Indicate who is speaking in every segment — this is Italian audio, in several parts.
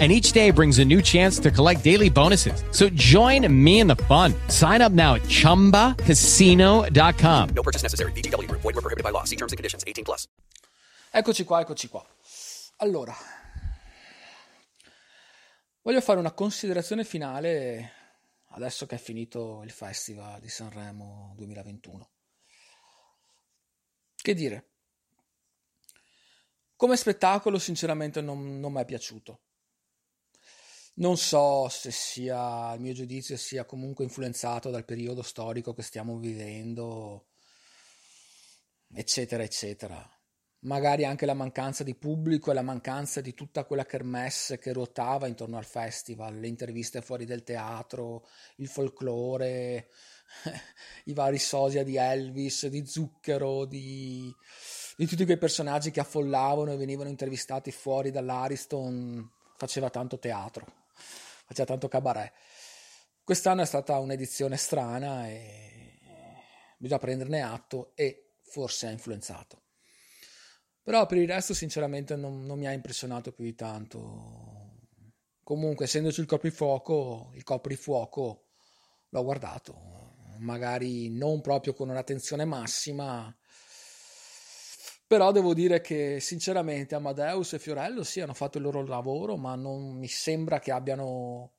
Speaker 1: and each day brings a new chance to collect daily bonuses. So join me in the fun. Sign up now at ChumbaCasino.com.
Speaker 2: No purchase necessary. BGW. Void were prohibited by law. See terms and conditions. 18 plus.
Speaker 3: Eccoci qua, eccoci qua. Allora, voglio fare una considerazione finale adesso che è finito il Festival di Sanremo 2021. Che dire? Come spettacolo sinceramente non, non mi è piaciuto non so se sia, il mio giudizio sia comunque influenzato dal periodo storico che stiamo vivendo, eccetera, eccetera. Magari anche la mancanza di pubblico e la mancanza di tutta quella kermesse che ruotava intorno al festival, le interviste fuori del teatro, il folklore, i vari sosia di Elvis, di Zucchero, di, di tutti quei personaggi che affollavano e venivano intervistati fuori dall'Ariston, faceva tanto teatro faceva tanto cabaret. Quest'anno è stata un'edizione strana e bisogna prenderne atto e forse ha influenzato. Però per il resto sinceramente non, non mi ha impressionato più di tanto. Comunque, essendoci il coprifuoco, il coprifuoco l'ho guardato, magari non proprio con un'attenzione massima, però devo dire che sinceramente Amadeus e Fiorello sì hanno fatto il loro lavoro, ma non mi sembra che abbiano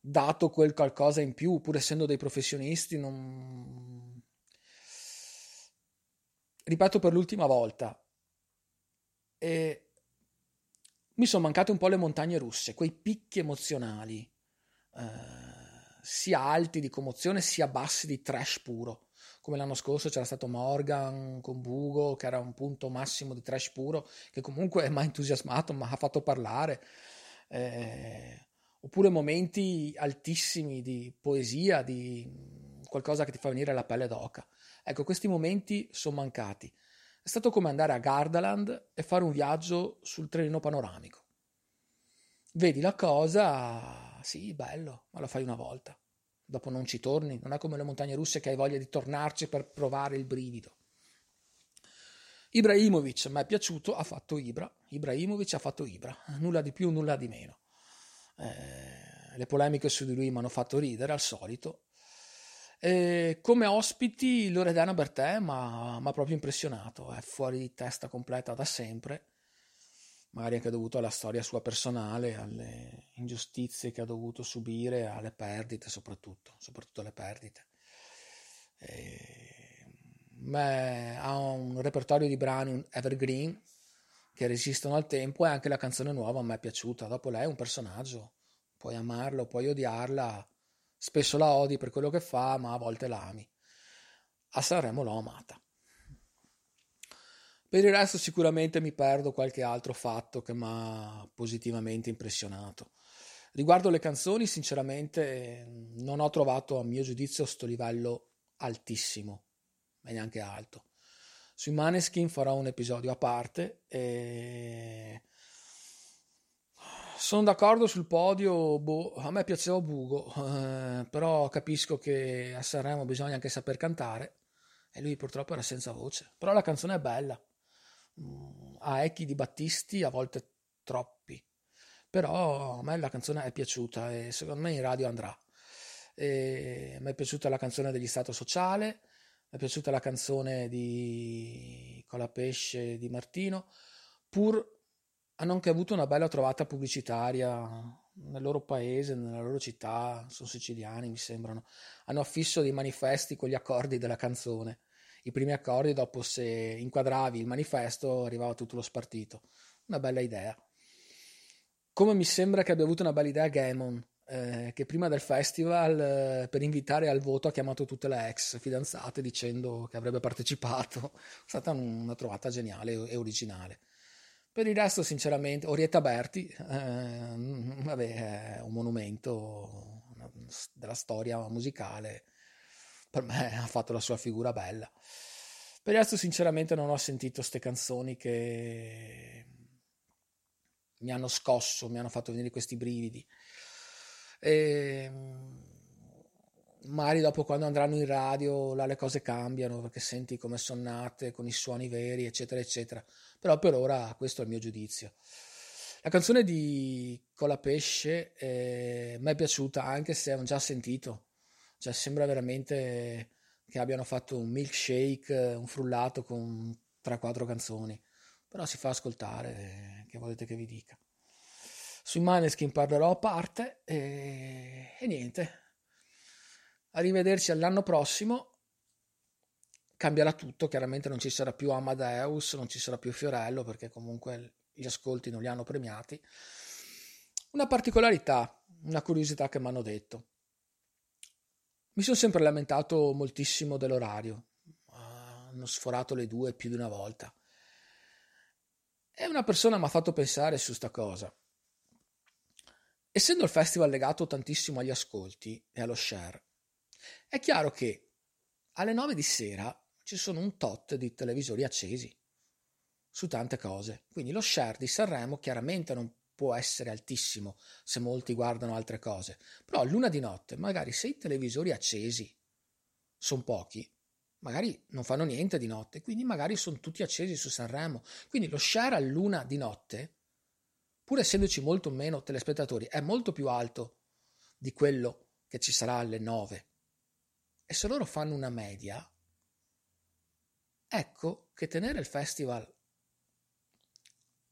Speaker 3: dato quel qualcosa in più, pur essendo dei professionisti. Non... Ripeto per l'ultima volta, e mi sono mancate un po' le montagne russe, quei picchi emozionali, eh, sia alti di commozione sia bassi di trash puro come l'anno scorso c'era stato Morgan con Bugo, che era un punto massimo di trash puro, che comunque mi ha entusiasmato, mi ha fatto parlare. Eh, oppure momenti altissimi di poesia, di qualcosa che ti fa venire la pelle d'oca. Ecco, questi momenti sono mancati. È stato come andare a Gardaland e fare un viaggio sul trenino panoramico. Vedi la cosa, sì, bello, ma lo fai una volta dopo non ci torni, non è come le montagne russe che hai voglia di tornarci per provare il brivido. Ibrahimovic mi è piaciuto, ha fatto Ibra, Ibrahimovic ha fatto Ibra, nulla di più, nulla di meno. Eh, le polemiche su di lui mi hanno fatto ridere al solito. E come ospiti Loredana Bertè mi ha proprio impressionato, è fuori di testa completa da sempre magari anche dovuto alla storia sua personale, alle ingiustizie che ha dovuto subire, alle perdite soprattutto, soprattutto alle perdite. E, beh, ha un repertorio di brani evergreen che resistono al tempo e anche la canzone nuova a me è piaciuta. Dopo lei è un personaggio, puoi amarlo, puoi odiarla, spesso la odi per quello che fa, ma a volte la ami. A Sanremo l'ho amata. Per il resto sicuramente mi perdo qualche altro fatto che mi ha positivamente impressionato. Riguardo le canzoni, sinceramente non ho trovato a mio giudizio sto livello altissimo, ma neanche alto. Sui Maneskin farò un episodio a parte e sono d'accordo sul podio, boh, a me piaceva Bugo, eh, però capisco che a Sanremo bisogna anche saper cantare e lui purtroppo era senza voce, però la canzone è bella ha echi di Battisti, a volte troppi. Però a me la canzone è piaciuta e secondo me in radio andrà. E mi è piaciuta la canzone degli Stato Sociale, mi è piaciuta la canzone di Colapesce di Martino, pur hanno anche avuto una bella trovata pubblicitaria nel loro paese, nella loro città, sono siciliani mi sembrano, hanno affisso dei manifesti con gli accordi della canzone i primi accordi, dopo se inquadravi il manifesto arrivava tutto lo spartito. Una bella idea. Come mi sembra che abbia avuto una bella idea Gaemon, eh, che prima del festival eh, per invitare al voto ha chiamato tutte le ex fidanzate dicendo che avrebbe partecipato. È stata una trovata geniale e originale. Per il resto, sinceramente, Orietta Berti, eh, vabbè, è un monumento della storia musicale per me ha fatto la sua figura bella. Per il resto, sinceramente, non ho sentito queste canzoni che mi hanno scosso, mi hanno fatto venire questi brividi. E magari dopo quando andranno in radio là le cose cambiano perché senti come sono nate con i suoni veri eccetera eccetera però per ora questo è il mio giudizio la canzone di Colapesce eh, mi è piaciuta anche se ho già sentito cioè sembra veramente che abbiano fatto un milkshake un frullato con 3-4 canzoni però si fa ascoltare che volete che vi dica sui Maneskin parlerò a parte e, e niente Arrivederci all'anno prossimo. Cambierà tutto, chiaramente non ci sarà più Amadeus, non ci sarà più Fiorello perché comunque gli ascolti non li hanno premiati. Una particolarità, una curiosità che mi hanno detto. Mi sono sempre lamentato moltissimo dell'orario, hanno sforato le due più di una volta. E una persona mi ha fatto pensare su sta cosa. Essendo il festival legato tantissimo agli ascolti e allo share, è chiaro che alle 9 di sera ci sono un tot di televisori accesi su tante cose, quindi lo share di Sanremo chiaramente non può essere altissimo se molti guardano altre cose, però a luna di notte magari se i televisori accesi sono pochi, magari non fanno niente di notte, quindi magari sono tutti accesi su Sanremo, quindi lo share a luna di notte, pur essendoci molto meno telespettatori, è molto più alto di quello che ci sarà alle 9 e se loro fanno una media, ecco che tenere il festival,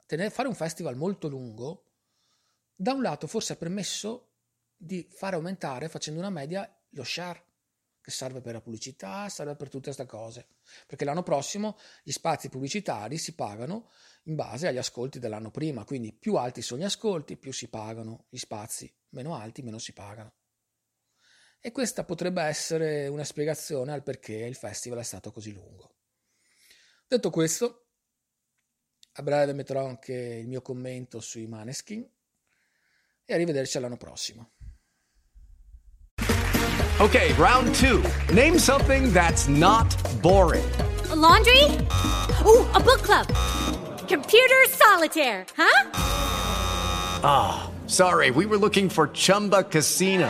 Speaker 3: tenere, fare un festival molto lungo, da un lato forse ha permesso di fare aumentare facendo una media lo share che serve per la pubblicità, serve per tutte queste cose. Perché l'anno prossimo gli spazi pubblicitari si pagano in base agli ascolti dell'anno prima, quindi più alti sono gli ascolti, più si pagano gli spazi, meno alti, meno si pagano. E questa potrebbe essere una spiegazione al perché il festival è stato così lungo. Detto questo, a breve metterò anche il mio commento sui Maneskin e arrivederci all'anno prossimo.
Speaker 4: Ok, round two. Name something that's not boring.
Speaker 5: A laundry? Ooh, a book club. Computer solitaire, huh?
Speaker 4: Ah, oh, sorry, we were looking for Chumba Casino.